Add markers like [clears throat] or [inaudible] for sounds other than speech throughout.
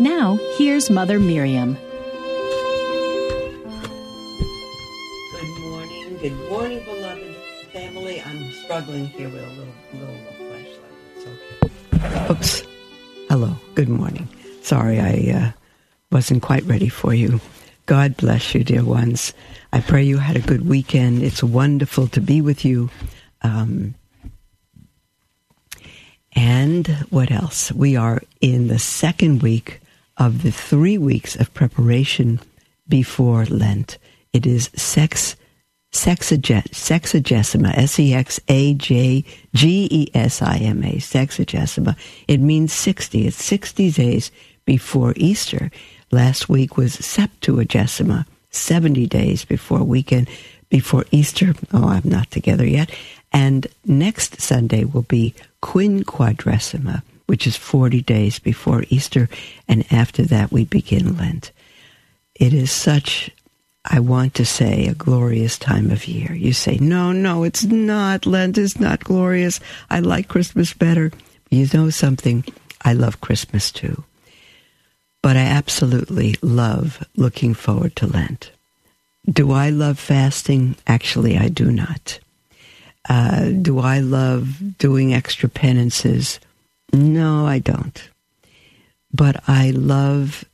Now, here's Mother Miriam. Good morning, Good morning, beloved family. I'm struggling here with a little little flashlight. It's okay. Oops. Hello. Good morning. Sorry, I uh, wasn't quite ready for you. God bless you, dear ones. I pray you had a good weekend. It's wonderful to be with you. Um, and what else? We are in the second week of the three weeks of preparation before Lent. It is sex sexagesima, S E X A J G E S I M A, sexagesima. It means 60. It's 60 days before Easter. Last week was Septuagesima, 70 days before weekend, before Easter. Oh, I'm not together yet. And next Sunday will be Quinquagesima, which is 40 days before Easter. And after that, we begin Lent. It is such I want to say a glorious time of year. You say, no, no, it's not. Lent is not glorious. I like Christmas better. You know something? I love Christmas too. But I absolutely love looking forward to Lent. Do I love fasting? Actually, I do not. Uh, do I love doing extra penances? No, I don't. But I love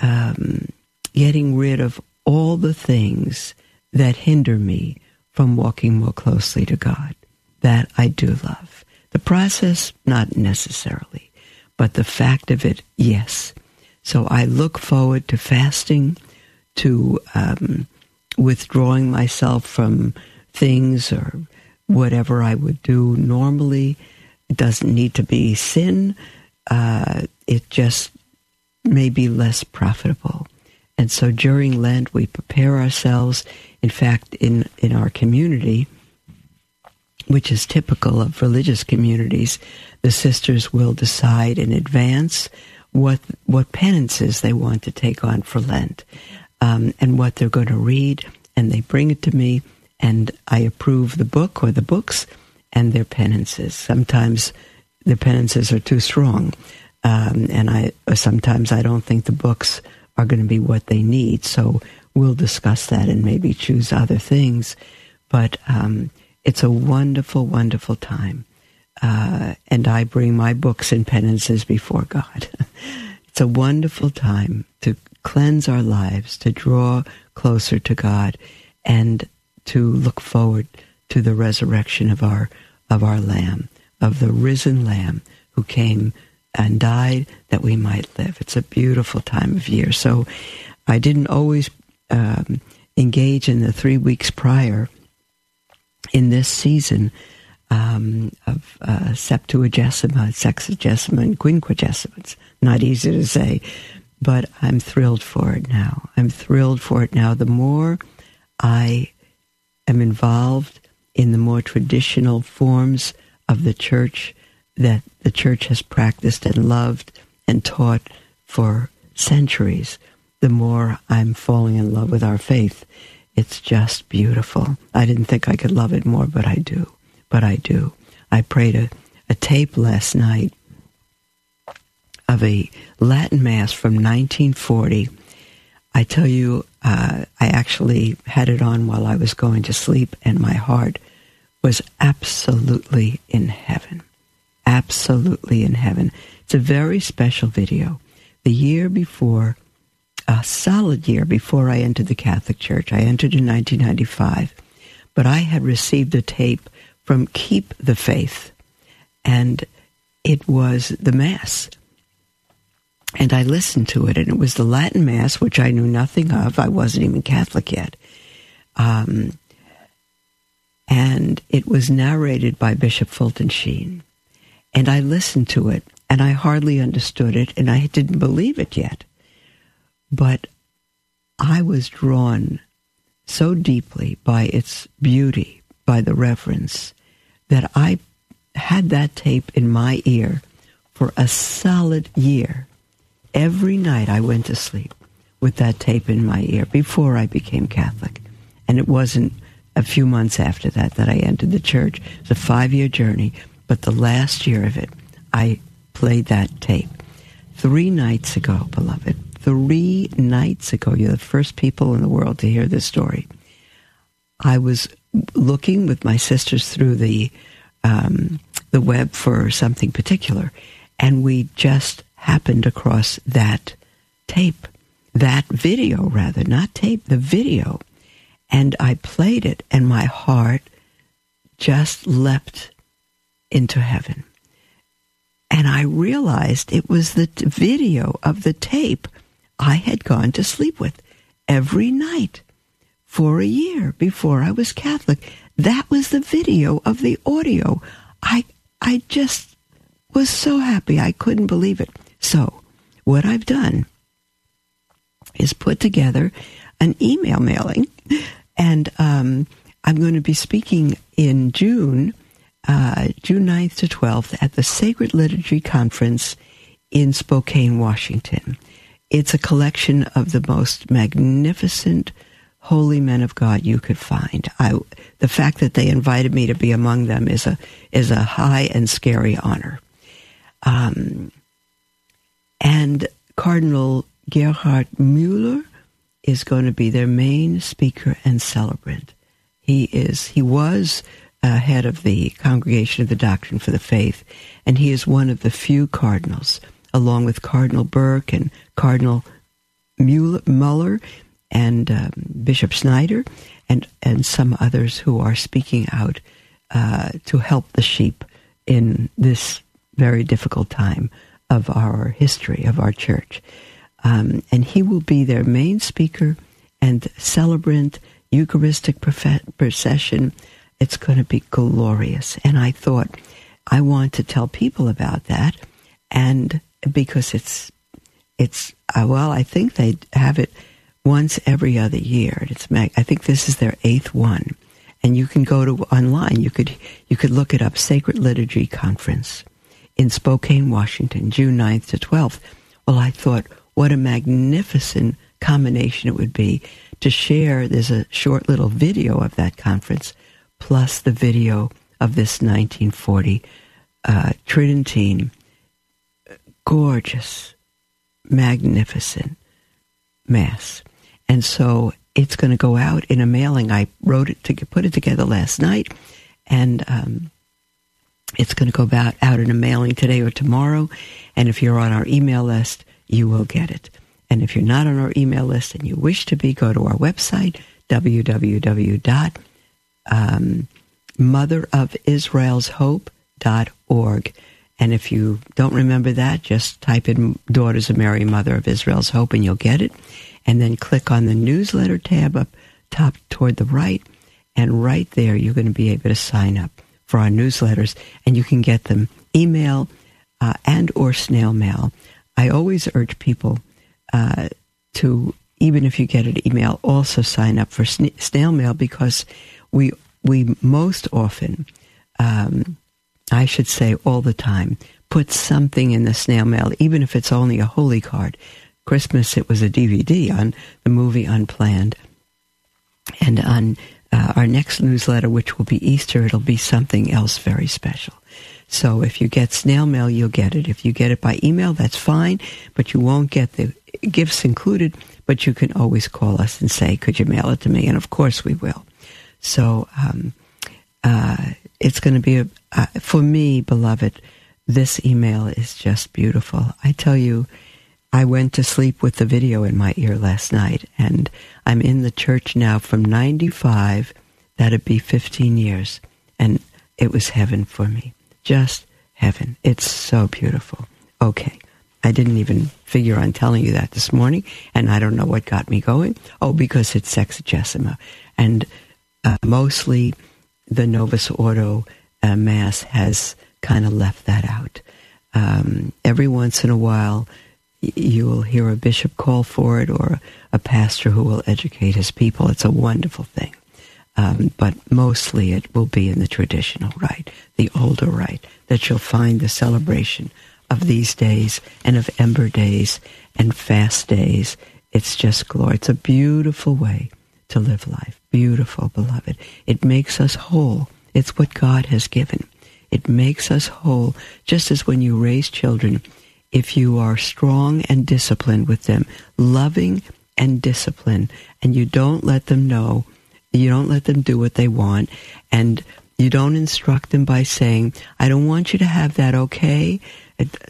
um, getting rid of all the things that hinder me from walking more closely to God. That I do love. The process, not necessarily, but the fact of it, yes. So I look forward to fasting, to um, withdrawing myself from things or whatever I would do normally. It doesn't need to be sin. Uh, it just may be less profitable. And so during Lent, we prepare ourselves. In fact, in, in our community, which is typical of religious communities, the sisters will decide in advance what what penances they want to take on for Lent um, and what they're going to read, and they bring it to me, and I approve the book or the books and their penances. Sometimes the penances are too strong, um, and I sometimes I don't think the books are going to be what they need. So we'll discuss that and maybe choose other things. But um, it's a wonderful, wonderful time. Uh, and I bring my books and penances before God. [laughs] it's a wonderful time to cleanse our lives, to draw closer to God, and to look forward to the resurrection of our of our Lamb, of the risen Lamb who came and died that we might live. It's a beautiful time of year. So I didn't always um, engage in the three weeks prior in this season um, of uh, Septuagesima, Sexagesima, and Quinquagesima. It's not easy to say, but I'm thrilled for it now. I'm thrilled for it now. The more I am involved in the more traditional forms of the church, that the church has practiced and loved and taught for centuries, the more I'm falling in love with our faith. It's just beautiful. I didn't think I could love it more, but I do. But I do. I prayed a, a tape last night of a Latin Mass from 1940. I tell you, uh, I actually had it on while I was going to sleep, and my heart was absolutely in heaven absolutely in heaven. It's a very special video. The year before, a solid year before I entered the Catholic Church, I entered in 1995, but I had received a tape from Keep the Faith, and it was the Mass. And I listened to it, and it was the Latin Mass, which I knew nothing of. I wasn't even Catholic yet. Um, and it was narrated by Bishop Fulton Sheen. And I listened to it and I hardly understood it and I didn't believe it yet. but I was drawn so deeply by its beauty, by the reverence, that I had that tape in my ear for a solid year. Every night I went to sleep with that tape in my ear before I became Catholic. And it wasn't a few months after that that I entered the church. It was a five year journey, but the last year of it, I played that tape. Three nights ago, beloved, three nights ago, you're the first people in the world to hear this story. I was looking with my sisters through the um, the web for something particular, and we just happened across that tape, that video, rather, not tape, the video. And I played it, and my heart just leapt into heaven. And I realized it was the t- video of the tape I had gone to sleep with every night for a year before I was Catholic. That was the video of the audio. I I just was so happy. I couldn't believe it. So, what I've done is put together an email mailing, and um, I'm going to be speaking in June, uh, June 9th to 12th, at the Sacred Liturgy Conference in Spokane, Washington. It's a collection of the most magnificent holy men of God you could find. I, the fact that they invited me to be among them is a is a high and scary honor. Um, and Cardinal Gerhard Mueller is going to be their main speaker and celebrant. He is he was uh, head of the Congregation of the Doctrine for the Faith, and he is one of the few cardinals, along with Cardinal Burke and Cardinal Mueller and um, Bishop Schneider and and some others who are speaking out uh, to help the sheep in this very difficult time of our history of our church. Um, and he will be their main speaker and celebrant Eucharistic procession. It's going to be glorious. And I thought I want to tell people about that, and because it's it's uh, well, I think they have it once every other year. It's mag- I think this is their eighth one, and you can go to online. You could you could look it up. Sacred Liturgy Conference in Spokane, Washington, June 9th to 12th. Well, I thought what a magnificent combination it would be to share. There's a short little video of that conference, plus the video of this 1940 uh, Tridentine, gorgeous, magnificent mass. And so it's going to go out in a mailing. I wrote it to put it together last night, and um, it's going to go out, out in a mailing today or tomorrow. And if you're on our email list, you will get it. And if you're not on our email list and you wish to be, go to our website, www.motherofisraelshope.org. Um, and if you don't remember that, just type in Daughters of Mary, Mother of Israel's Hope, and you'll get it and then click on the newsletter tab up top toward the right. And right there, you're going to be able to sign up for our newsletters, and you can get them email uh, and or snail mail. I always urge people uh, to, even if you get an email, also sign up for sn- snail mail because we we most often, um, I should say all the time, put something in the snail mail, even if it's only a holy card, Christmas, it was a DVD on the movie Unplanned. And on uh, our next newsletter, which will be Easter, it'll be something else very special. So if you get snail mail, you'll get it. If you get it by email, that's fine, but you won't get the gifts included. But you can always call us and say, could you mail it to me? And of course we will. So um, uh, it's going to be, a, uh, for me, beloved, this email is just beautiful. I tell you, I went to sleep with the video in my ear last night, and I'm in the church now from 95. That'd be 15 years. And it was heaven for me. Just heaven. It's so beautiful. Okay. I didn't even figure on telling you that this morning, and I don't know what got me going. Oh, because it's Sexagesima. And uh, mostly the Novus Ordo uh, Mass has kind of left that out. Um, every once in a while, you will hear a bishop call for it or a pastor who will educate his people. It's a wonderful thing. Um, but mostly it will be in the traditional rite, the older rite, that you'll find the celebration of these days and of ember days and fast days. It's just glory. It's a beautiful way to live life. Beautiful, beloved. It makes us whole. It's what God has given. It makes us whole, just as when you raise children, if you are strong and disciplined with them, loving and disciplined, and you don't let them know, you don't let them do what they want, and you don't instruct them by saying, I don't want you to have that, okay?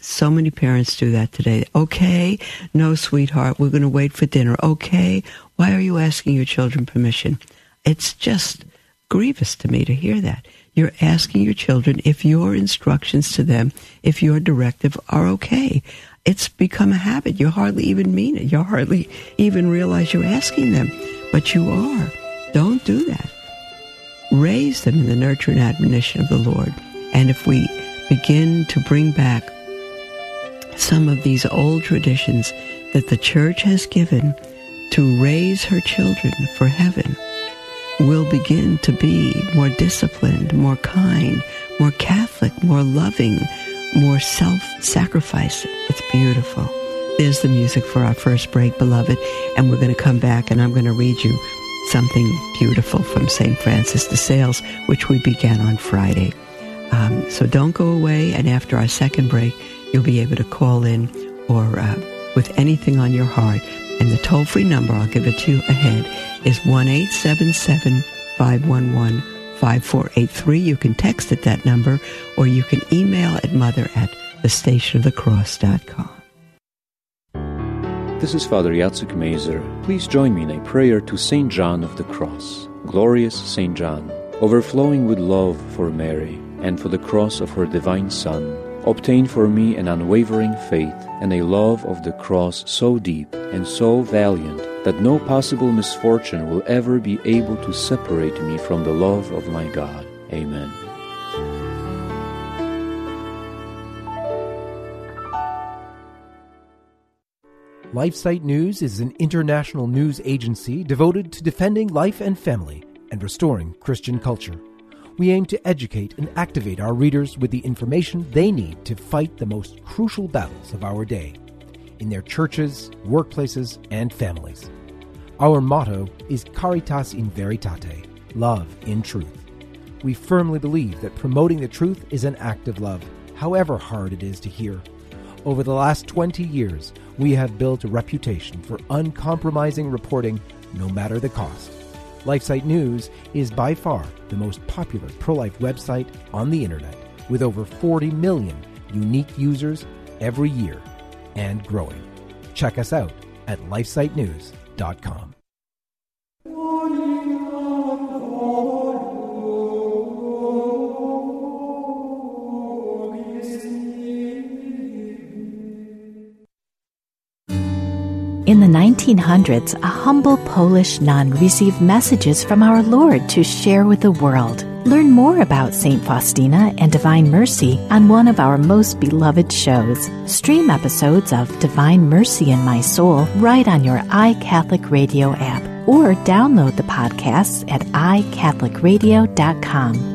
So many parents do that today. Okay, no, sweetheart, we're going to wait for dinner. Okay, why are you asking your children permission? It's just grievous to me to hear that. You're asking your children if your instructions to them, if your directive are okay. It's become a habit. You hardly even mean it. You hardly even realize you're asking them, but you are. Don't do that. Raise them in the nurture and admonition of the Lord. And if we begin to bring back some of these old traditions that the church has given to raise her children for heaven, will begin to be more disciplined, more kind, more Catholic, more loving, more self-sacrificing. It's beautiful. There's the music for our first break, beloved, and we're going to come back and I'm going to read you something beautiful from St. Francis de Sales, which we began on Friday. Um, so don't go away, and after our second break, you'll be able to call in or uh, with anything on your heart. And the toll free number, I'll give it to you ahead, is 1 877 511 5483. You can text at that number or you can email at mother at thestationofthecross.com. This is Father Yatsuk Mazer. Please join me in a prayer to St. John of the Cross. Glorious St. John, overflowing with love for Mary and for the cross of her divine Son, obtain for me an unwavering faith and a love of the cross so deep and so valiant that no possible misfortune will ever be able to separate me from the love of my God. Amen. LifeSite News is an international news agency devoted to defending life and family and restoring Christian culture we aim to educate and activate our readers with the information they need to fight the most crucial battles of our day in their churches, workplaces, and families. Our motto is Caritas in Veritate, love in truth. We firmly believe that promoting the truth is an act of love, however hard it is to hear. Over the last 20 years, we have built a reputation for uncompromising reporting no matter the cost. LifeSite News is by far the most popular pro life website on the internet, with over 40 million unique users every year and growing. Check us out at lifesitenews.com. 1900s, a humble Polish nun received messages from our Lord to share with the world. Learn more about St. Faustina and Divine Mercy on one of our most beloved shows. Stream episodes of Divine Mercy in My Soul right on your iCatholic Radio app or download the podcasts at iCatholicRadio.com.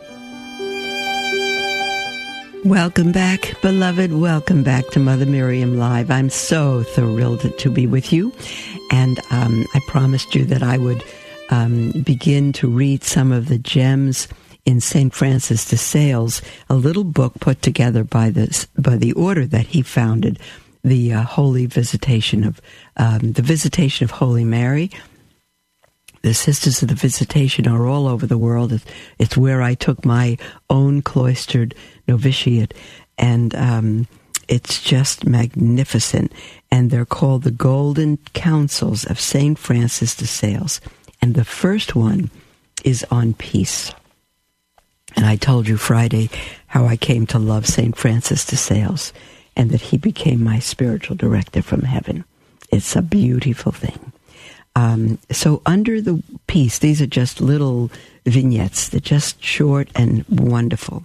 Welcome back, beloved. Welcome back to Mother Miriam Live. I'm so thrilled to be with you. And um, I promised you that I would um, begin to read some of the gems in St. Francis de Sales, a little book put together by, the by the order that he founded, the uh, Holy Visitation of, um, the Visitation of Holy Mary the Sisters of the Visitation are all over the world. It's where I took my own cloistered novitiate. and um, it's just magnificent. And they're called the Golden Counsels of St. Francis de Sales. And the first one is on peace. And I told you Friday how I came to love St. Francis de Sales and that he became my spiritual director from heaven. It's a beautiful thing. Um, so, under the peace, these are just little vignettes. They're just short and wonderful.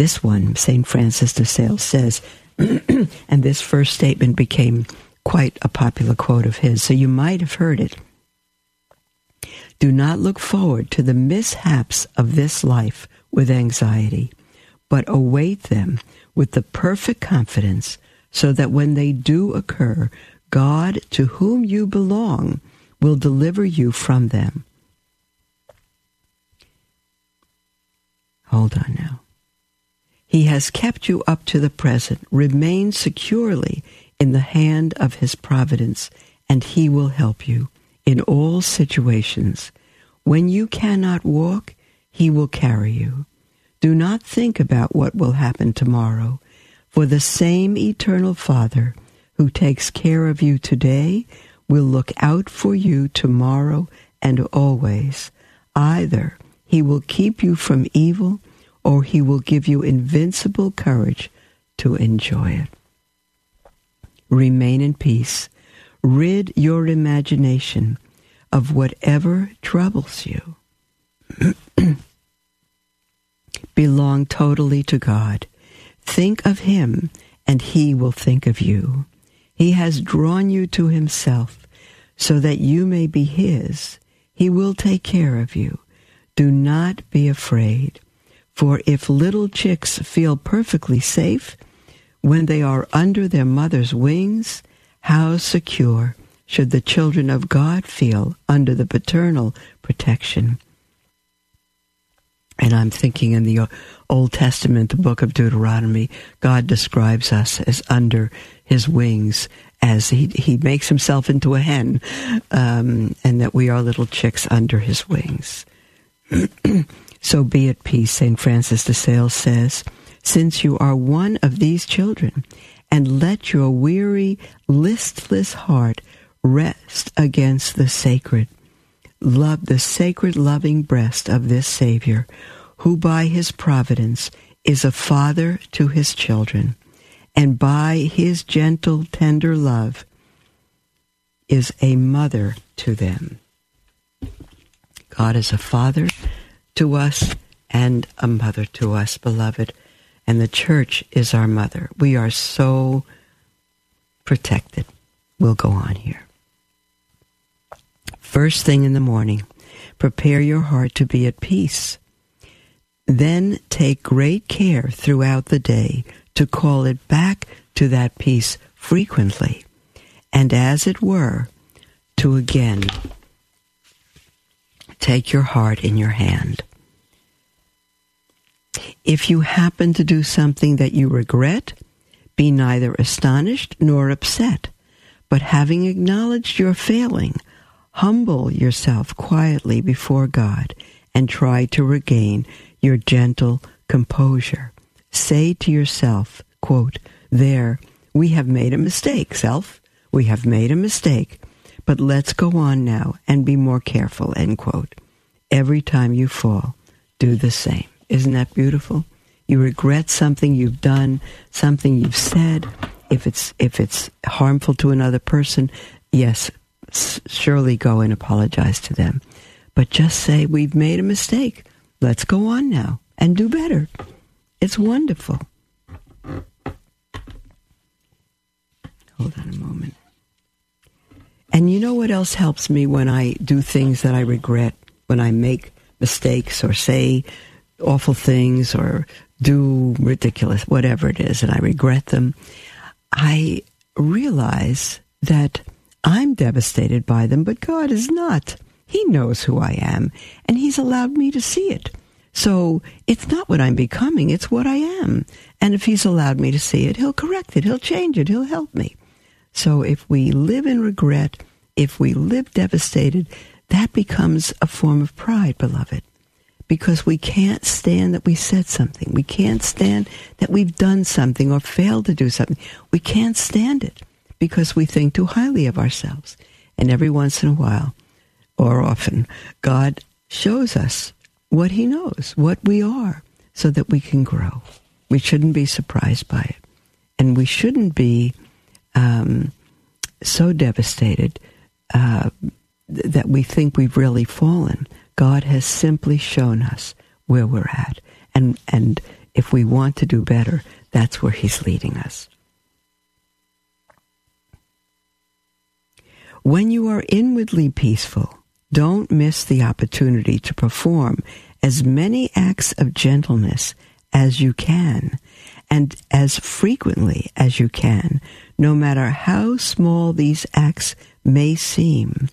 This one, St. Francis de Sales says, [clears throat] and this first statement became quite a popular quote of his, so you might have heard it. Do not look forward to the mishaps of this life with anxiety, but await them with the perfect confidence so that when they do occur, God, to whom you belong, will deliver you from them. Hold on now. He has kept you up to the present. Remain securely in the hand of His providence, and He will help you in all situations. When you cannot walk, He will carry you. Do not think about what will happen tomorrow, for the same eternal Father who takes care of you today will look out for you tomorrow and always. Either He will keep you from evil or he will give you invincible courage to enjoy it. Remain in peace. Rid your imagination of whatever troubles you. [clears throat] Belong totally to God. Think of Him, and He will think of you. He has drawn you to Himself so that you may be His. He will take care of you. Do not be afraid. For if little chicks feel perfectly safe when they are under their mother's wings, how secure should the children of God feel under the paternal protection? And I'm thinking in the Old Testament, the book of Deuteronomy, God describes us as under his wings as he, he makes himself into a hen, um, and that we are little chicks under his wings. [clears throat] So be at peace, St. Francis de Sales says, since you are one of these children, and let your weary, listless heart rest against the sacred, love the sacred loving breast of this Savior, who by his providence is a father to his children, and by his gentle, tender love is a mother to them. God is a father to us and a mother to us, beloved. And the church is our mother. We are so protected. We'll go on here. First thing in the morning, prepare your heart to be at peace. Then take great care throughout the day to call it back to that peace frequently, and as it were, to again take your heart in your hand. If you happen to do something that you regret, be neither astonished nor upset, but having acknowledged your failing, humble yourself quietly before God and try to regain your gentle composure. Say to yourself, quote, There, we have made a mistake, self. We have made a mistake, but let's go on now and be more careful, end quote. Every time you fall, do the same. Isn't that beautiful? You regret something you've done, something you've said. If it's if it's harmful to another person, yes, surely go and apologize to them. But just say we've made a mistake. Let's go on now and do better. It's wonderful. Hold on a moment. And you know what else helps me when I do things that I regret, when I make mistakes or say awful things or do ridiculous, whatever it is, and I regret them, I realize that I'm devastated by them, but God is not. He knows who I am, and He's allowed me to see it. So it's not what I'm becoming, it's what I am. And if He's allowed me to see it, He'll correct it, He'll change it, He'll help me. So if we live in regret, if we live devastated, that becomes a form of pride, beloved because we can't stand that we said something. We can't stand that we've done something or failed to do something. We can't stand it because we think too highly of ourselves. And every once in a while, or often, God shows us what He knows, what we are, so that we can grow. We shouldn't be surprised by it. And we shouldn't be um, so devastated uh, that we think we've really fallen God has simply shown us where we're at. And, and if we want to do better, that's where He's leading us. When you are inwardly peaceful, don't miss the opportunity to perform as many acts of gentleness as you can and as frequently as you can, no matter how small these acts may seem.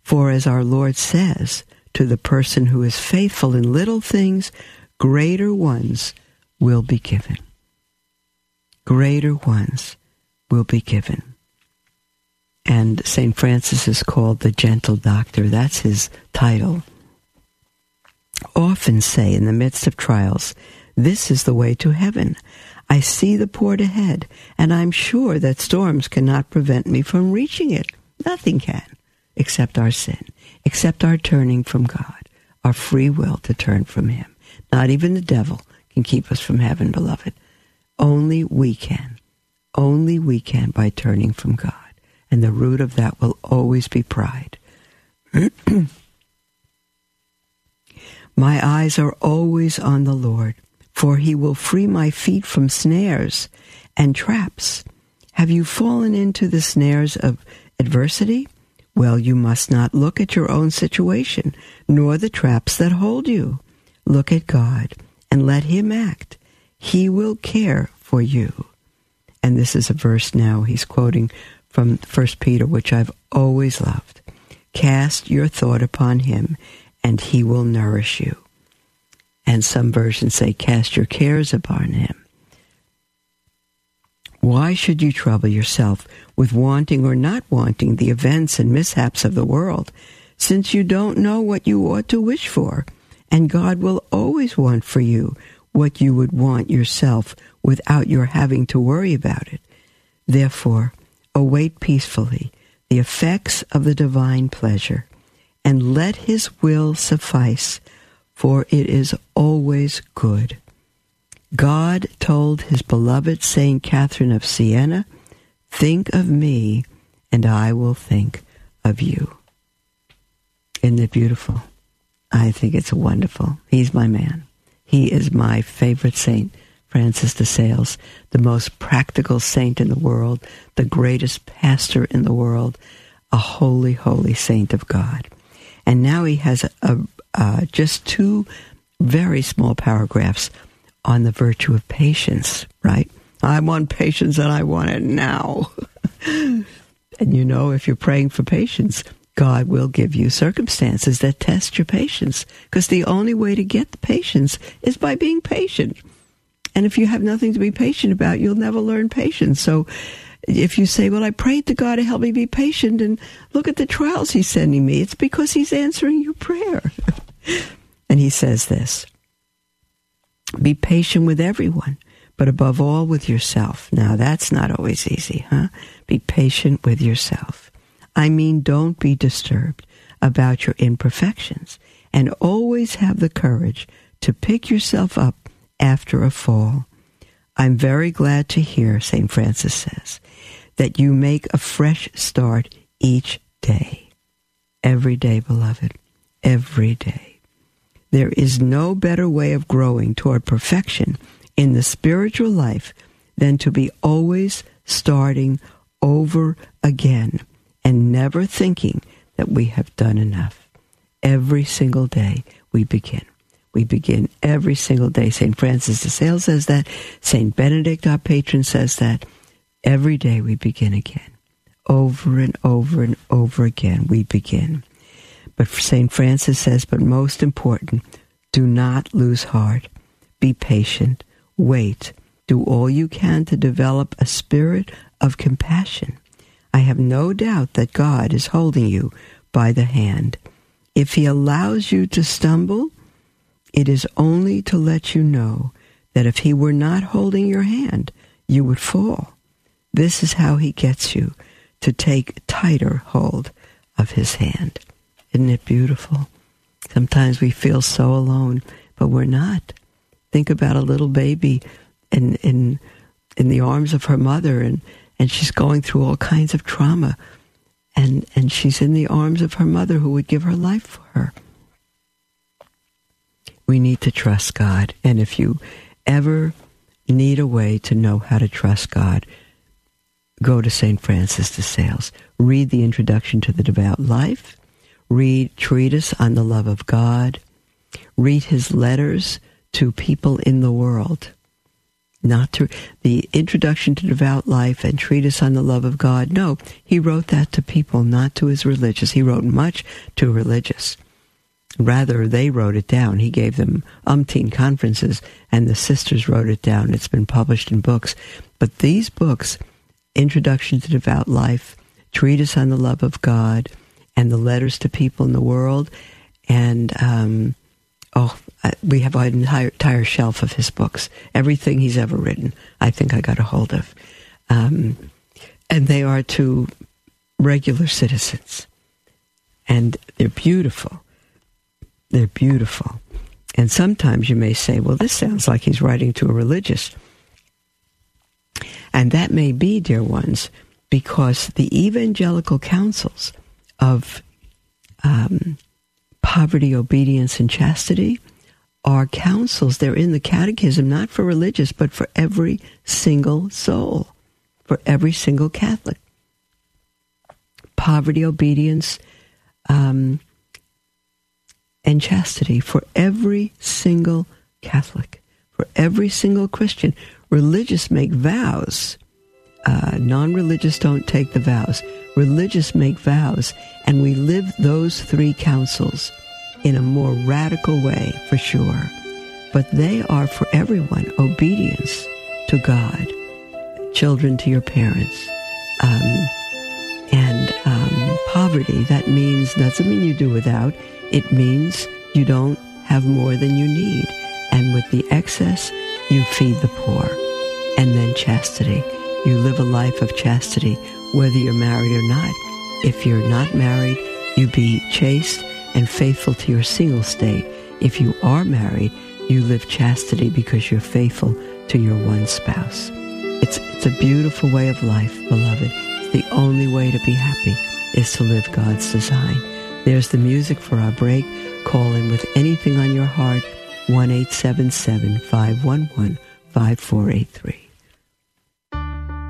For as our Lord says, to the person who is faithful in little things, greater ones will be given. Greater ones will be given. And St. Francis is called the gentle doctor. That's his title. Often say in the midst of trials, this is the way to heaven. I see the port ahead, and I'm sure that storms cannot prevent me from reaching it. Nothing can, except our sin except our turning from God, our free will to turn from Him. Not even the devil can keep us from heaven, beloved. Only we can. Only we can by turning from God. And the root of that will always be pride. [clears throat] my eyes are always on the Lord, for he will free my feet from snares and traps. Have you fallen into the snares of adversity? Well, you must not look at your own situation, nor the traps that hold you. Look at God and let Him act. He will care for you. And this is a verse now he's quoting from 1 Peter, which I've always loved. Cast your thought upon Him, and He will nourish you. And some versions say, Cast your cares upon Him. Why should you trouble yourself with wanting or not wanting the events and mishaps of the world, since you don't know what you ought to wish for? And God will always want for you what you would want yourself without your having to worry about it. Therefore, await peacefully the effects of the divine pleasure, and let His will suffice, for it is always good. God told his beloved Saint Catherine of Siena, Think of me, and I will think of you. Isn't it beautiful? I think it's wonderful. He's my man. He is my favorite saint, Francis de Sales, the most practical saint in the world, the greatest pastor in the world, a holy, holy saint of God. And now he has a, a, uh, just two very small paragraphs on the virtue of patience, right? I want patience and I want it now. [laughs] and you know, if you're praying for patience, God will give you circumstances that test your patience because the only way to get the patience is by being patient. And if you have nothing to be patient about, you'll never learn patience. So if you say, well, I prayed to God to help me be patient and look at the trials he's sending me, it's because he's answering your prayer. [laughs] and he says this be patient with everyone, but above all with yourself. Now, that's not always easy, huh? Be patient with yourself. I mean, don't be disturbed about your imperfections and always have the courage to pick yourself up after a fall. I'm very glad to hear, St. Francis says, that you make a fresh start each day. Every day, beloved. Every day. There is no better way of growing toward perfection in the spiritual life than to be always starting over again and never thinking that we have done enough. Every single day we begin. We begin every single day. St. Francis de Sales says that. St. Benedict, our patron, says that. Every day we begin again. Over and over and over again we begin. But St. Francis says, but most important, do not lose heart. Be patient. Wait. Do all you can to develop a spirit of compassion. I have no doubt that God is holding you by the hand. If He allows you to stumble, It is only to let you know that if he were not holding your hand, you would fall. This is how he gets you to take tighter hold of his hand. Isn't it beautiful? Sometimes we feel so alone, but we're not. Think about a little baby in in in the arms of her mother and, and she's going through all kinds of trauma and and she's in the arms of her mother who would give her life for her. We need to trust God. And if you ever need a way to know how to trust God, go to St. Francis de Sales. Read the Introduction to the Devout Life. Read Treatise on the Love of God. Read his letters to people in the world. Not to the Introduction to Devout Life and Treatise on the Love of God. No, he wrote that to people, not to his religious. He wrote much to religious. Rather, they wrote it down. He gave them umpteen conferences, and the sisters wrote it down. It's been published in books. But these books, Introduction to Devout Life, Treatise on the Love of God, and the letters to people in the world, and um, oh, we have an entire, entire, shelf of his books. Everything he's ever written, I think I got a hold of, um, and they are to regular citizens, and they're beautiful. They're beautiful. And sometimes you may say, well, this sounds like he's writing to a religious. And that may be, dear ones, because the evangelical counsels of um, poverty, obedience, and chastity are counsels. They're in the catechism, not for religious, but for every single soul, for every single Catholic. Poverty, obedience, um, and chastity for every single Catholic, for every single Christian. Religious make vows. Uh, non religious don't take the vows. Religious make vows, and we live those three counsels in a more radical way, for sure. But they are for everyone obedience to God, children to your parents, um, and um, poverty. That means, doesn't mean you do without it means you don't have more than you need. And with the excess, you feed the poor. And then chastity. You live a life of chastity, whether you're married or not. If you're not married, you be chaste and faithful to your single state. If you are married, you live chastity because you're faithful to your one spouse. It's, it's a beautiful way of life, beloved. The only way to be happy is to live God's design. There's the music for our break. Call in with anything on your heart. 1 877 511 5483.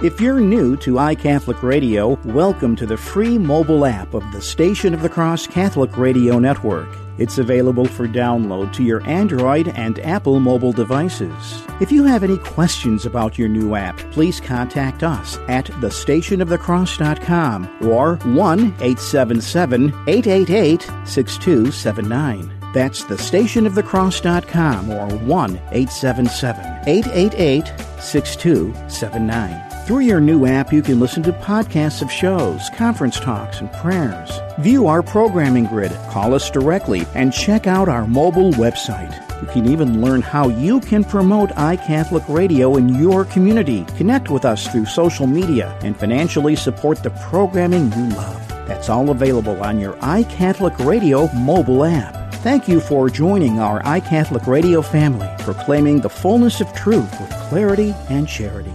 If you're new to iCatholic Radio, welcome to the free mobile app of the Station of the Cross Catholic Radio Network. It's available for download to your Android and Apple mobile devices. If you have any questions about your new app, please contact us at thestationofthecross.com or 1 877 888 6279. That's thestationofthecross.com or 1 877 888 6279. Through your new app, you can listen to podcasts of shows, conference talks, and prayers. View our programming grid, call us directly, and check out our mobile website. You can even learn how you can promote iCatholic Radio in your community. Connect with us through social media and financially support the programming you love. That's all available on your iCatholic Radio mobile app. Thank you for joining our iCatholic Radio family, proclaiming the fullness of truth with clarity and charity.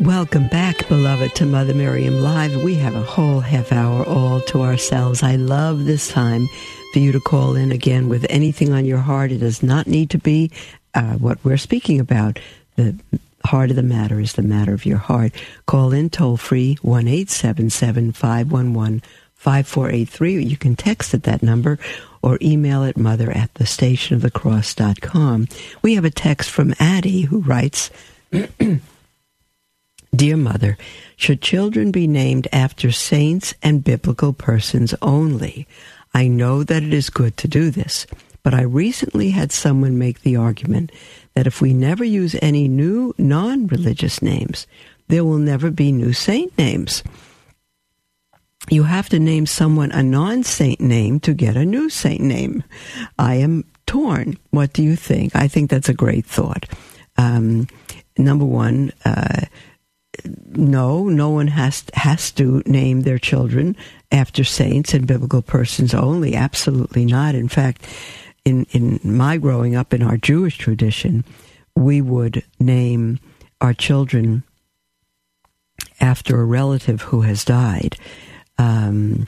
Welcome back, beloved, to Mother Miriam Live. We have a whole half hour all to ourselves. I love this time for you to call in again with anything on your heart. It does not need to be uh, what we're speaking about. The heart of the matter is the matter of your heart. Call in toll free 1 877 511 5483. You can text at that number or email at mother at the station of the cross.com. We have a text from Addie who writes, [clears throat] Dear Mother, should children be named after saints and biblical persons only? I know that it is good to do this, but I recently had someone make the argument that if we never use any new non religious names, there will never be new saint names. You have to name someone a non saint name to get a new saint name. I am torn. What do you think? I think that's a great thought. Um, number one, uh, no, no one has has to name their children after saints and biblical persons only. Absolutely not. In fact, in in my growing up in our Jewish tradition, we would name our children after a relative who has died. Um,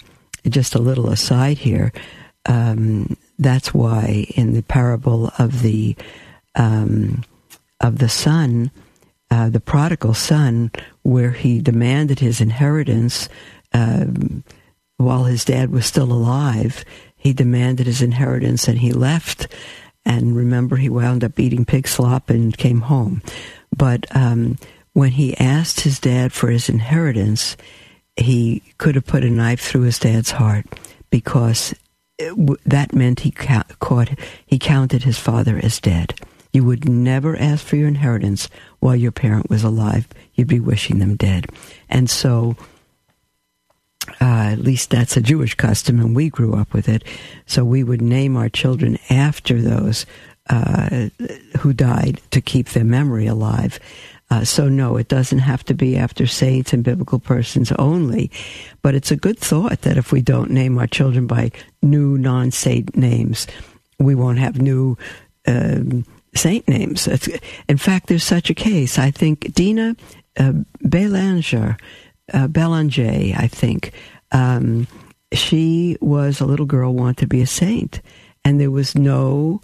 just a little aside here. Um, that's why in the parable of the um, of the son uh, the prodigal son, where he demanded his inheritance um, while his dad was still alive. He demanded his inheritance and he left. And remember, he wound up eating pig slop and came home. But um, when he asked his dad for his inheritance, he could have put a knife through his dad's heart because it, that meant he ca- caught he counted his father as dead. You would never ask for your inheritance while your parent was alive. You'd be wishing them dead. And so, uh, at least that's a Jewish custom, and we grew up with it. So we would name our children after those uh, who died to keep their memory alive. Uh, so, no, it doesn't have to be after saints and biblical persons only. But it's a good thought that if we don't name our children by new non saint names, we won't have new um, saint names. in fact, there's such a case. I think Dina uh, Belanger, uh, Belanger, I think, um, she was a little girl wanted to be a saint, and there was no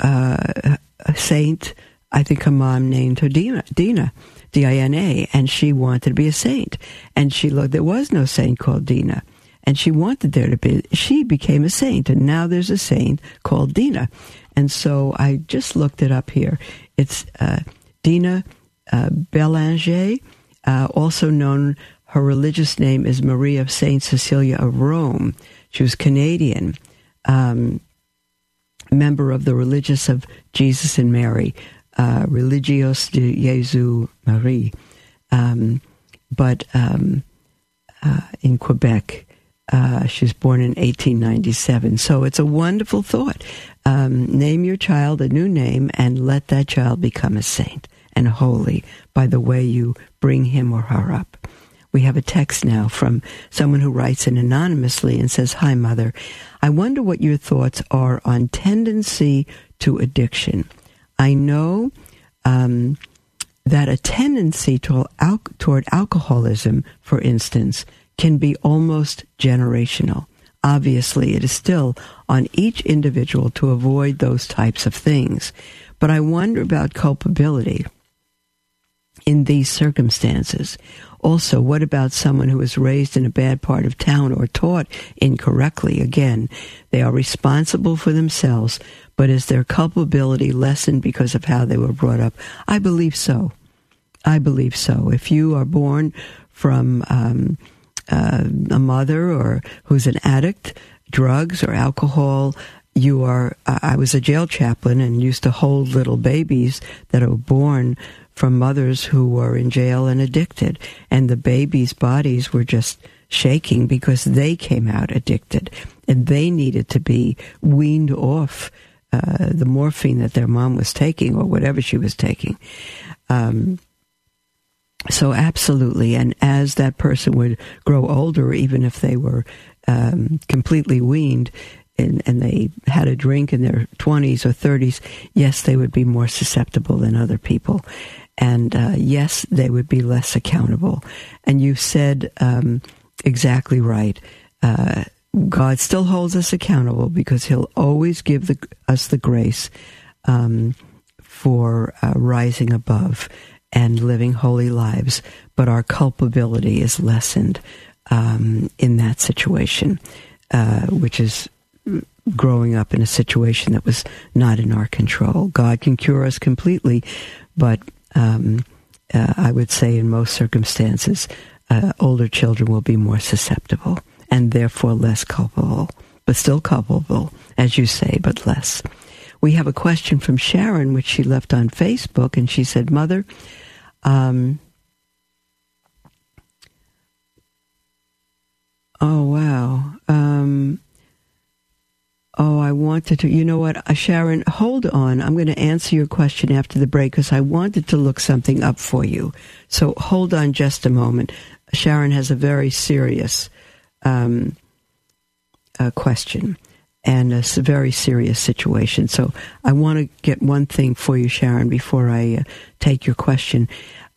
uh, saint. I think her mom named her Dina, Dina, D-I-N-A, and she wanted to be a saint. And she looked. There was no saint called Dina, and she wanted there to be. She became a saint, and now there's a saint called Dina. And so I just looked it up here. It's uh, Dina uh, Belanger, uh, also known, her religious name is Marie of St. Cecilia of Rome. She was Canadian, um, member of the Religious of Jesus and Mary, uh, Religieuses de Jésus Marie. Um, but um, uh, in Quebec, uh, she was born in 1897. So it's a wonderful thought. Um, name your child a new name and let that child become a saint and holy by the way you bring him or her up. We have a text now from someone who writes in anonymously and says, Hi, Mother. I wonder what your thoughts are on tendency to addiction. I know um, that a tendency to, al- toward alcoholism, for instance, can be almost generational. Obviously, it is still on each individual to avoid those types of things. But I wonder about culpability in these circumstances. Also, what about someone who was raised in a bad part of town or taught incorrectly? Again, they are responsible for themselves, but is their culpability lessened because of how they were brought up? I believe so. I believe so. If you are born from um, uh, a mother or who's an addict, drugs or alcohol, you are. I was a jail chaplain and used to hold little babies that were born from mothers who were in jail and addicted, and the babies' bodies were just shaking because they came out addicted and they needed to be weaned off uh, the morphine that their mom was taking or whatever she was taking. Um, so absolutely, and as that person would grow older, even if they were um, completely weaned, and, and, they had a drink in their 20s or 30s, yes, they would be more susceptible than other people. And uh, yes, they would be less accountable. And you said um, exactly right. Uh, God still holds us accountable because He'll always give the, us the grace um, for uh, rising above and living holy lives, but our culpability is lessened um, in that situation, uh, which is growing up in a situation that was not in our control. God can cure us completely, but um, uh, I would say in most circumstances, uh, older children will be more susceptible and therefore less culpable, but still culpable, as you say, but less. We have a question from Sharon, which she left on Facebook, and she said, Mother, um, oh, wow. Um, Oh, I wanted to. You know what, uh, Sharon, hold on. I'm going to answer your question after the break because I wanted to look something up for you. So hold on just a moment. Sharon has a very serious um, uh, question and a very serious situation. So I want to get one thing for you, Sharon, before I uh, take your question.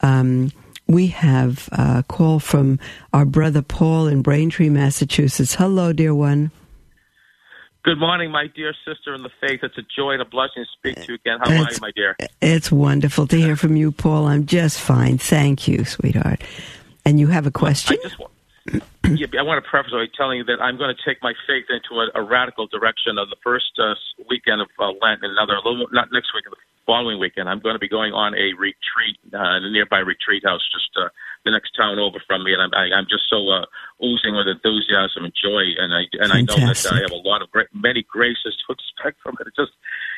Um, we have a call from our brother Paul in Braintree, Massachusetts. Hello, dear one. Good morning, my dear sister in the faith. It's a joy and a blessing to speak to you again. How it's, are you, my dear? It's wonderful to hear from you, Paul. I'm just fine. Thank you, sweetheart. And you have a question? I, just, yeah, I want to preface by telling you that I'm going to take my faith into a, a radical direction of the first uh, weekend of uh, Lent and another, not next week, the following weekend. I'm going to be going on a retreat uh, in a nearby retreat house just uh, the next town over from me, and I'm I, i am just so uh, oozing with enthusiasm and joy, and I and Fantastic. I know that I have a lot of great, many graces to expect from it. It's just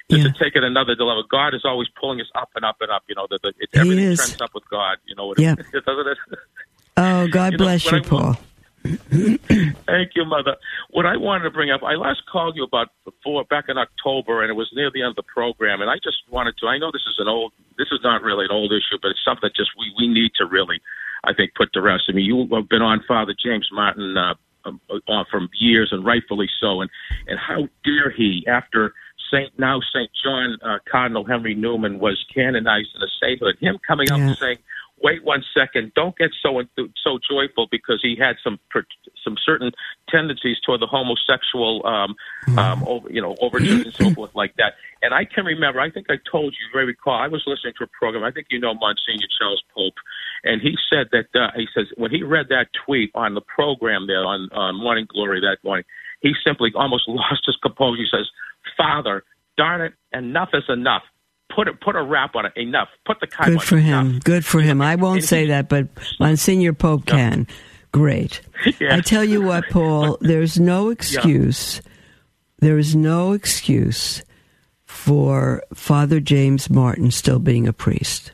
just yeah. to take it another level. God is always pulling us up and up and up. You know, that it, everything trends up with God. You know, yeah. [laughs] doesn't it? Oh, God you bless know, you, Paul. [coughs] Thank you, Mother. What I wanted to bring up, I last called you about before back in October, and it was near the end of the program, and I just wanted to. I know this is an old, this is not really an old issue, but it's something that just we we need to really, I think, put to rest. I mean, you have been on Father James Martin uh, um, uh, from years, and rightfully so, and and how dare he after. Saint now Saint John uh, Cardinal Henry Newman was canonized in a sainthood. Him coming up yeah. and saying, wait one second. Don't get so so joyful because he had some some certain tendencies toward the homosexual, um, mm-hmm. um, over, you know, overtures and so [clears throat] forth like that. And I can remember. I think I told you. Very recall. I was listening to a program. I think you know Monsignor Charles Pope, and he said that uh, he says when he read that tweet on the program there on uh, Morning Glory that morning, he simply almost [laughs] lost his composure. He says, "Father, darn it, enough is enough." Put a, put a wrap on it. Enough. Put the Good for him. Enough. Good for him. I won't say that, but Monsignor Pope can. Great. [laughs] Yeah. I tell you what, Paul. [laughs] There's no excuse. Yeah. There is no excuse for Father James Martin still being a priest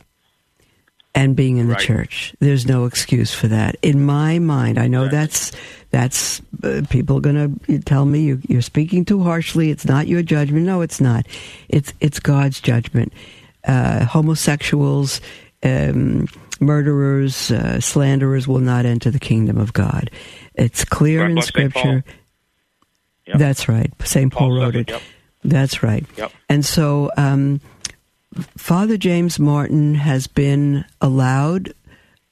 and being in the right. church. There's no excuse for that. In my mind, I know that's that's uh, people are going to tell me you, you're speaking too harshly. It's not your judgment. No, it's not. It's it's God's judgment. Uh, homosexuals, um, murderers, uh, slanderers will not enter the kingdom of God. It's clear in Scripture. Yep. That's right. St. Paul, Paul wrote it. Yep. That's right. Yep. And so, um, Father James Martin has been allowed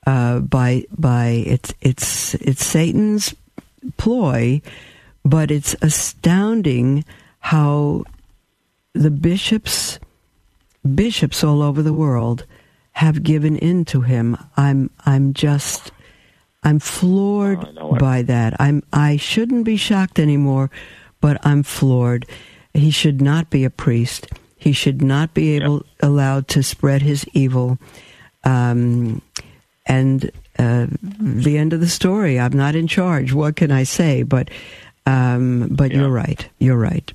uh, by by it's it's it's Satan's ploy, but it's astounding how the bishops bishops all over the world have given in to him. I'm I'm just I'm floored oh, by that. I'm I shouldn't be shocked anymore, but I'm floored. He should not be a priest. He should not be able yep. allowed to spread his evil. Um, and uh, the end of the story. I'm not in charge. What can I say? But um, but yeah. you're right. You're right.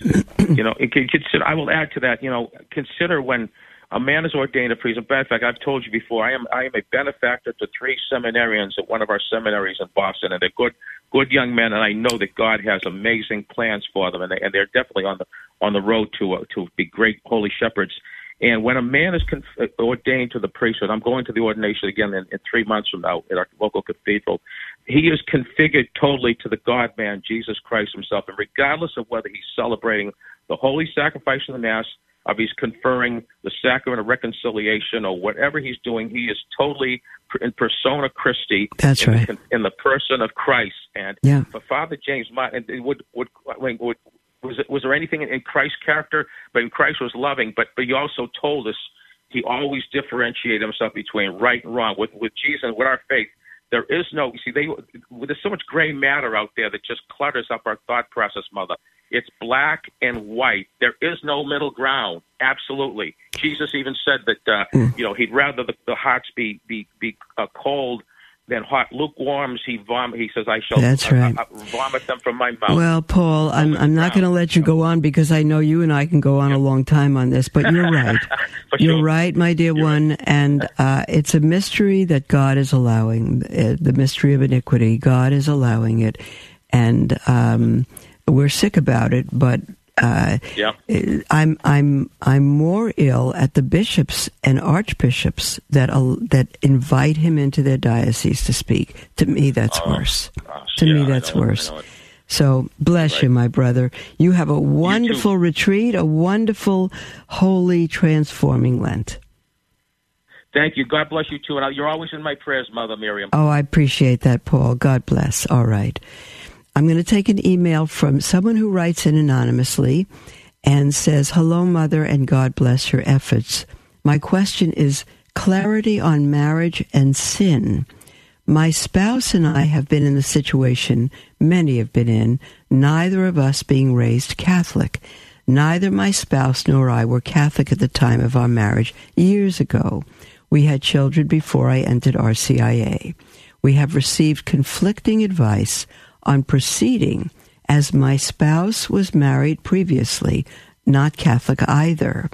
[clears throat] you know, consider. I will add to that. You know, consider when a man is ordained a priest. In fact, I've told you before, I am I am a benefactor to three seminarians at one of our seminaries in Boston, and they're good good young men, and I know that God has amazing plans for them, and, they, and they're definitely on the on the road to uh, to be great holy shepherds. And when a man is conf- uh, ordained to the priesthood, I'm going to the ordination again in, in three months from now at our local cathedral. He is configured totally to the God man, Jesus Christ himself. And regardless of whether he's celebrating the holy sacrifice of the Mass, of he's conferring the sacrament of reconciliation or whatever he's doing, he is totally in persona Christi. That's in right. The, in the person of Christ. And yeah. for Father James Martin, would, would, would, would was it, was there anything in, in Christ's character? But Christ was loving, but but he also told us he always differentiated himself between right and wrong. With with Jesus and with our faith, there is no. You see, they there's so much gray matter out there that just clutters up our thought process, mother. It's black and white. There is no middle ground. Absolutely. Jesus even said that uh, mm. you know he'd rather the, the hearts be be be uh, cold than hot lukewarms. He vom- He says, "I shall That's right. vomit them from my mouth." Well, Paul, I'm I'm not going to let you go on because I know you and I can go on a long time on this. But you're right. [laughs] you're sure. right, my dear You're one. right. And uh, it's a mystery that God is allowing. Uh, the mystery of iniquity. God is allowing it, and um, we're sick about it. But uh, yeah. I'm I'm I'm more ill at the bishops and archbishops that uh, that invite him into their diocese to speak. To me, that's Oh, worse. gosh, To yeah, me, that's worse. So bless Right. you, my brother. You have a wonderful retreat, a wonderful, holy, transforming Lent. Thank you. God bless you too, and you're always in my prayers, Mother Miriam. Oh, I appreciate that, Paul. God bless. All right. I'm going to take an email from someone who writes in anonymously and says, Hello, Mother, and God bless your efforts. My question is clarity on marriage and sin. My spouse and I have been in the situation many have been in, neither of us being raised Catholic. Neither my spouse nor I were Catholic at the time of our marriage years ago. We had children before I entered RCIA. We have received conflicting advice on proceeding as my spouse was married previously, not Catholic either,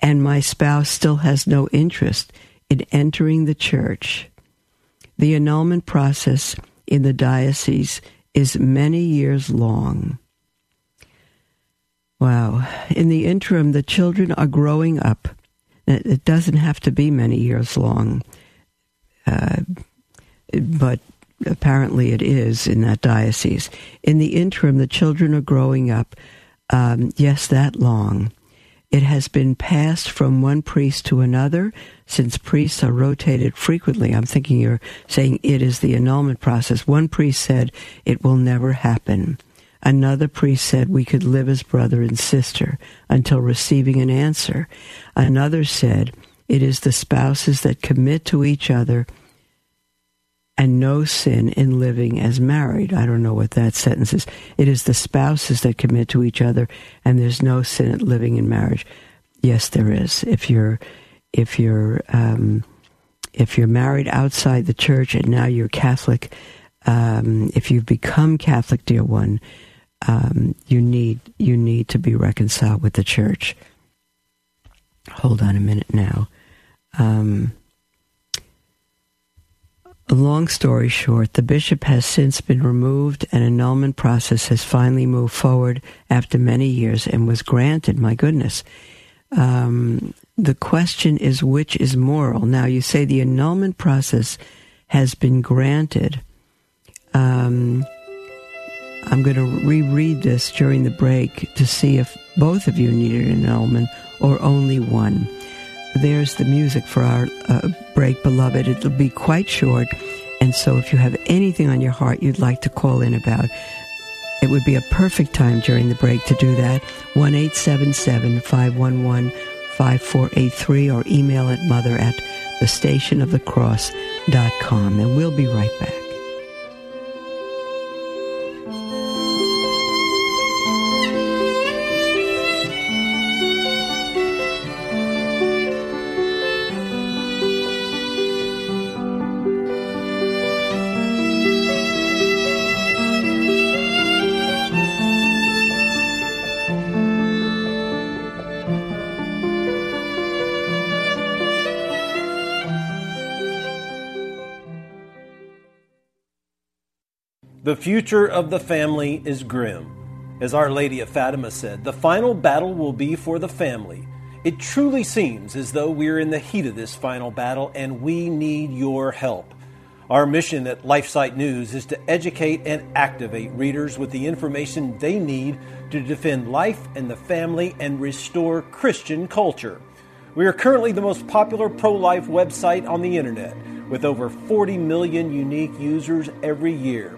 and my spouse still has no interest in entering the church. The annulment process in the diocese is many years long. Wow. In the interim, the children are growing up. It doesn't have to be many years long, uh, but apparently it is in that diocese. In the interim, the children are growing up. Um, yes, that long. It has been passed from one priest to another since priests are rotated frequently. I'm thinking you're saying it is the annulment process. One priest said it will never happen. Another priest said we could live as brother and sister until receiving an answer. Another said it is the spouses that commit to each other and no sin in living as married. I don't know what that sentence is. It is the spouses that commit to each other and there's no sin in living in marriage. Yes, there is. If you're if you're um, if you're married outside the church and now you're Catholic, um, if you've become Catholic, dear one, um, you need you need to be reconciled with the church. Hold on a minute now. Um, long story short, the bishop has since been removed, and annulment process has finally moved forward after many years and was granted. My goodness. Um, the question is which is moral. Now, you say the annulment process has been granted. Um, I'm going to reread this during the break to see if both of you needed an annulment or only one. There's the music for our uh, break, beloved. It'll be quite short. And so if you have anything on your heart you'd like to call in about, it would be a perfect time during the break to do that. 1 511 5483 or email at mother at thestationofthecross.com. And we'll be right back. The future of the family is grim. As Our Lady of Fatima said, the final battle will be for the family. It truly seems as though we're in the heat of this final battle and we need your help. Our mission at LifeSite News is to educate and activate readers with the information they need to defend life and the family and restore Christian culture. We are currently the most popular pro life website on the internet with over 40 million unique users every year.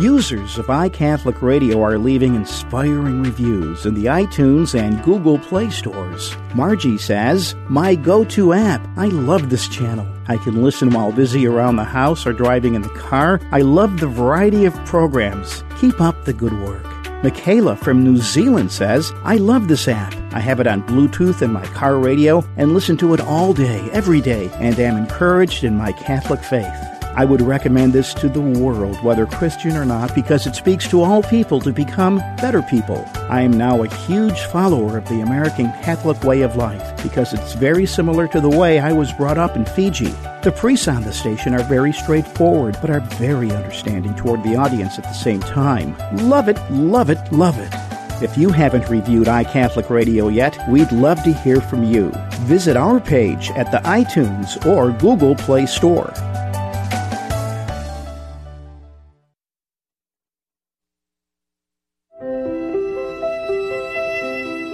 Users of iCatholic Radio are leaving inspiring reviews in the iTunes and Google Play stores. Margie says, My go to app. I love this channel. I can listen while busy around the house or driving in the car. I love the variety of programs. Keep up the good work. Michaela from New Zealand says, I love this app. I have it on Bluetooth in my car radio and listen to it all day, every day, and am encouraged in my Catholic faith. I would recommend this to the world, whether Christian or not, because it speaks to all people to become better people. I am now a huge follower of the American Catholic way of life because it's very similar to the way I was brought up in Fiji. The priests on the station are very straightforward, but are very understanding toward the audience at the same time. Love it, love it, love it. If you haven't reviewed iCatholic Radio yet, we'd love to hear from you. Visit our page at the iTunes or Google Play Store.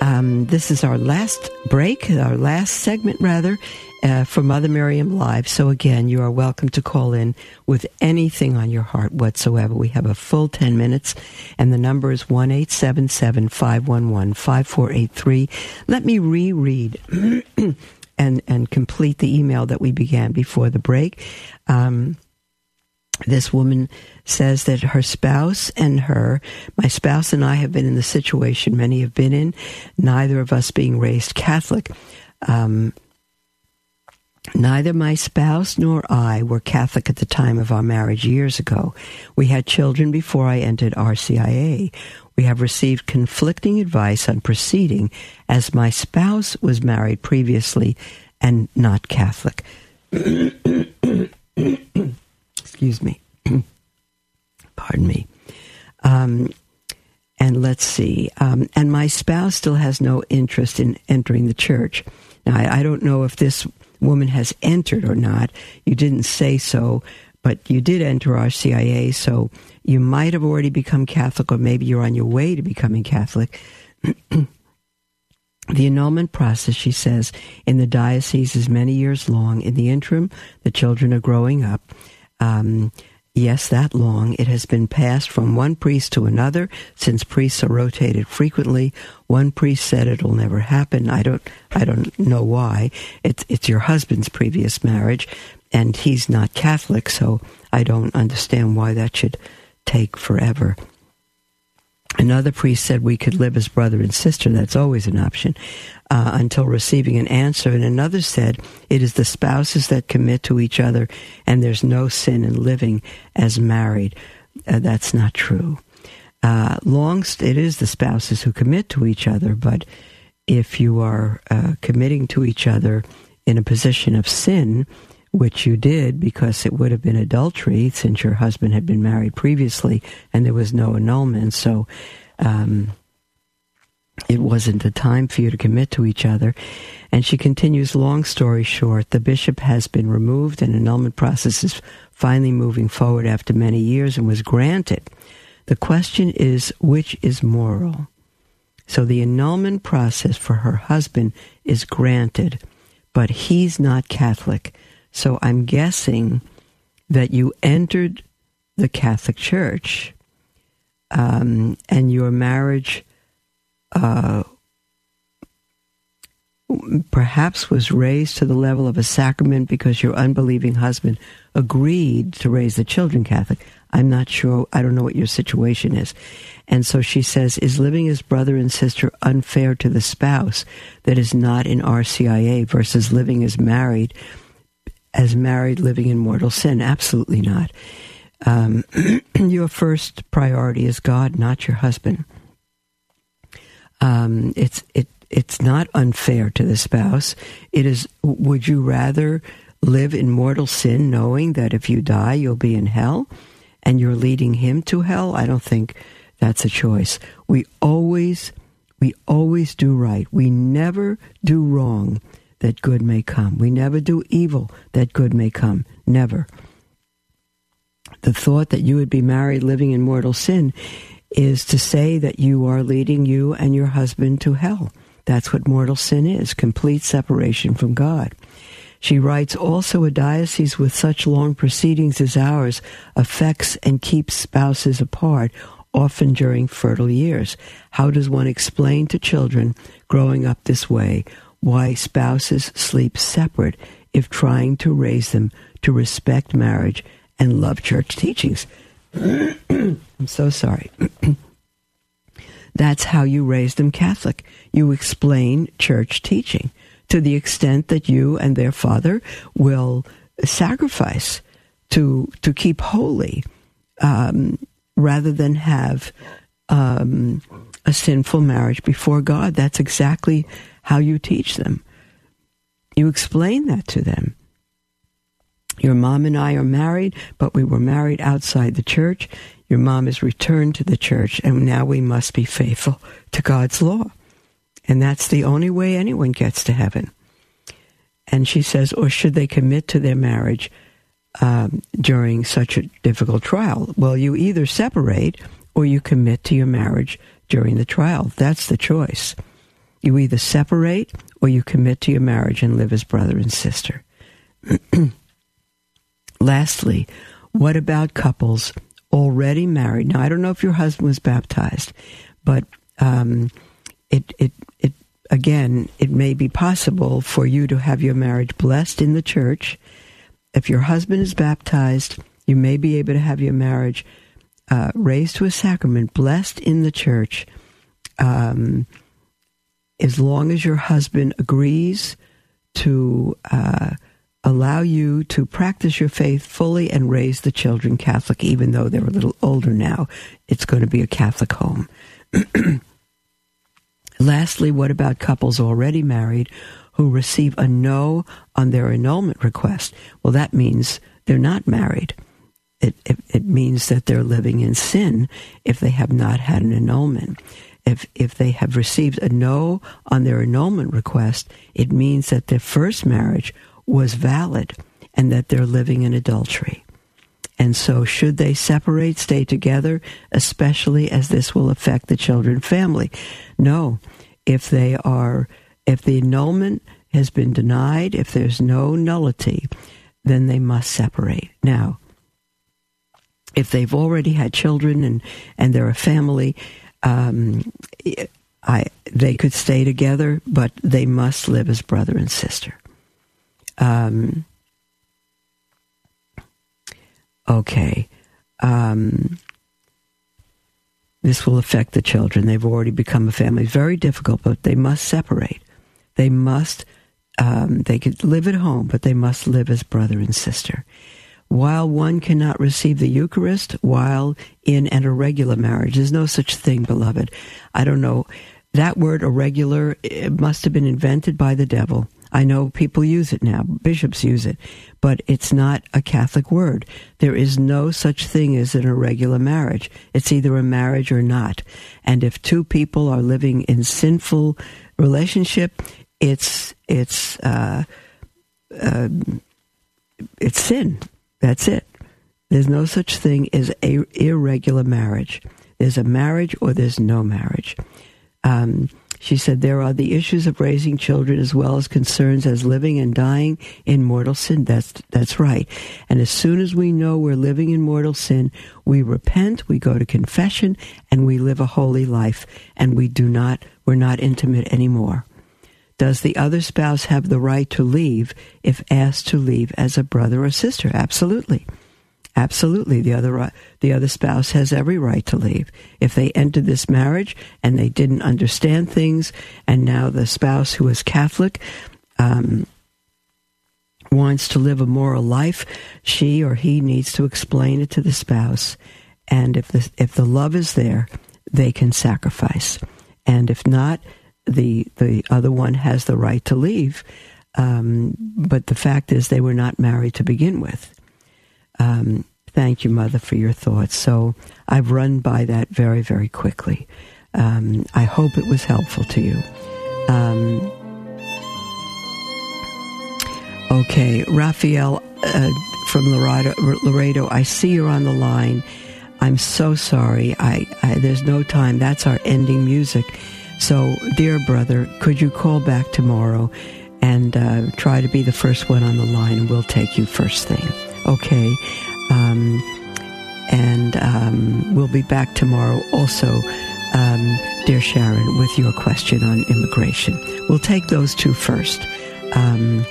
Um, this is our last break, our last segment, rather, uh, for Mother Miriam Live. So, again, you are welcome to call in with anything on your heart whatsoever. We have a full 10 minutes, and the number is 1 877 511 5483. Let me reread. [clears throat] and, and complete the email that we began before the break. Um, this woman says that her spouse and her, my spouse and I have been in the situation many have been in, neither of us being raised Catholic. Um, Neither my spouse nor I were Catholic at the time of our marriage years ago. We had children before I entered RCIA. We have received conflicting advice on proceeding as my spouse was married previously and not Catholic. [clears throat] Excuse me. [clears throat] Pardon me. Um, and let's see. Um, and my spouse still has no interest in entering the church. Now, I, I don't know if this woman has entered or not. You didn't say so, but you did enter RCIA, so you might have already become Catholic, or maybe you're on your way to becoming Catholic. [clears throat] The annulment process, she says, in the diocese is many years long. In the interim, the children are growing up. Um, yes, that long. It has been passed from one priest to another since priests are rotated frequently. One priest said it'll never happen. I don't, I don't know why. It's, it's your husband's previous marriage and he's not Catholic, so I don't understand why that should take forever. Another priest said we could live as brother and sister. That's always an option uh, until receiving an answer. And another said it is the spouses that commit to each other, and there's no sin in living as married. Uh, that's not true. Uh, long, it is the spouses who commit to each other, but if you are uh, committing to each other in a position of sin, which you did because it would have been adultery since your husband had been married previously and there was no annulment. So um, it wasn't the time for you to commit to each other. And she continues, long story short, the bishop has been removed and annulment process is finally moving forward after many years and was granted. The question is which is moral? So the annulment process for her husband is granted, but he's not Catholic. So I'm guessing that you entered the Catholic Church um, and your marriage uh, perhaps was raised to the level of a sacrament because your unbelieving husband agreed to raise the children Catholic. I'm not sure. I don't know what your situation is. And so she says, is living as brother and sister unfair to the spouse that is not in RCIA versus living as married, as married living in mortal sin? Absolutely not. Um, [clears throat] your first priority is God, not your husband. Um, it's it it's not unfair to the spouse. It is. Would you rather live in mortal sin, knowing that if you die, you'll be in hell, and you're leading him to hell? I don't think that's a choice. We always, we always do right. We never do wrong that good may come. We never do evil that good may come. Never. The thought that you would be married living in mortal sin is to say that you are leading you and your husband to hell. That's what mortal sin is complete separation from God. She writes also a diocese with such long proceedings as ours affects and keeps spouses apart, often during fertile years. How does one explain to children growing up this way why spouses sleep separate if trying to raise them to respect marriage and love church teachings? [clears throat] I'm so sorry. [clears throat] That's how you raise them Catholic. You explain church teaching to the extent that you and their father will sacrifice to to keep holy, um, rather than have um, a sinful marriage before God. That's exactly how you teach them. You explain that to them. Your mom and I are married, but we were married outside the church. Your mom has returned to the church, and now we must be faithful to God's law. And that's the only way anyone gets to heaven. And she says, or should they commit to their marriage um, during such a difficult trial? Well, you either separate or you commit to your marriage during the trial. That's the choice. You either separate or you commit to your marriage and live as brother and sister. [clears throat] Lastly, what about couples already married. Now, I don't know if your husband was baptized, but um, it, it, it, again, it may be possible for you to have your marriage blessed in the church. If your husband is baptized, you may be able to have your marriage uh, raised to a sacrament, blessed in the church, um, as long as your husband agrees to. Uh, allow you to practice your faith fully and raise the children Catholic, even though they're a little older now. It's going to be a Catholic home. [clears throat] Lastly, what about couples already married who receive a no on their annulment request? Well, that means they're not married. It, it, it means that they're living in sin if they have not had an annulment. If, if they have received a no on their annulment request, it means that their first marriage was valid and that they're living in adultery. And so, should they separate, stay together, especially as this will affect the children family? No. If they are, if the annulment has been denied, if there's no nullity, then they must separate. Now, if they've already had children and, and they're a family, um, I, they could stay together, but they must live as brother and sister. Um, okay. Um, this will affect the children. They've already become a family. Very difficult, but they must separate. They must, um, they could live at home, but they must live as brother and sister. While one cannot receive the Eucharist while in an irregular marriage, there's no such thing, beloved. I don't know. That word irregular must have been invented by the devil I know people use it now, bishops use it, but it's not a Catholic word. There is no such thing as an irregular marriage. It's either a marriage or not. And if two people are living in sinful relationship, it's it's uh, uh, it's sin. That's it. There's no such thing as a irregular marriage. There's a marriage or there's no marriage. Um, she said there are the issues of raising children as well as concerns as living and dying in mortal sin. That's that's right. And as soon as we know we're living in mortal sin, we repent, we go to confession, and we live a holy life, and we do not we're not intimate anymore. Does the other spouse have the right to leave if asked to leave as a brother or sister? Absolutely. Absolutely, the other the other spouse has every right to leave. If they entered this marriage and they didn't understand things, and now the spouse who is Catholic um, wants to live a moral life, she or he needs to explain it to the spouse. And if the if the love is there, they can sacrifice. And if not, the the other one has the right to leave. Um, but the fact is, they were not married to begin with. Um, thank you, Mother, for your thoughts. So I've run by that very, very quickly. Um, I hope it was helpful to you. Um, okay, Raphael uh, from Laredo, Laredo, I see you're on the line. I'm so sorry. I, I, there's no time. That's our ending music. So, dear brother, could you call back tomorrow and uh, try to be the first one on the line, we'll take you first thing okay. Um, and um, we'll be back tomorrow also, um, dear Sharon, with your question on immigration. We'll take those two first. Um,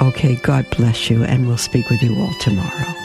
okay, God bless you, and we'll speak with you all tomorrow.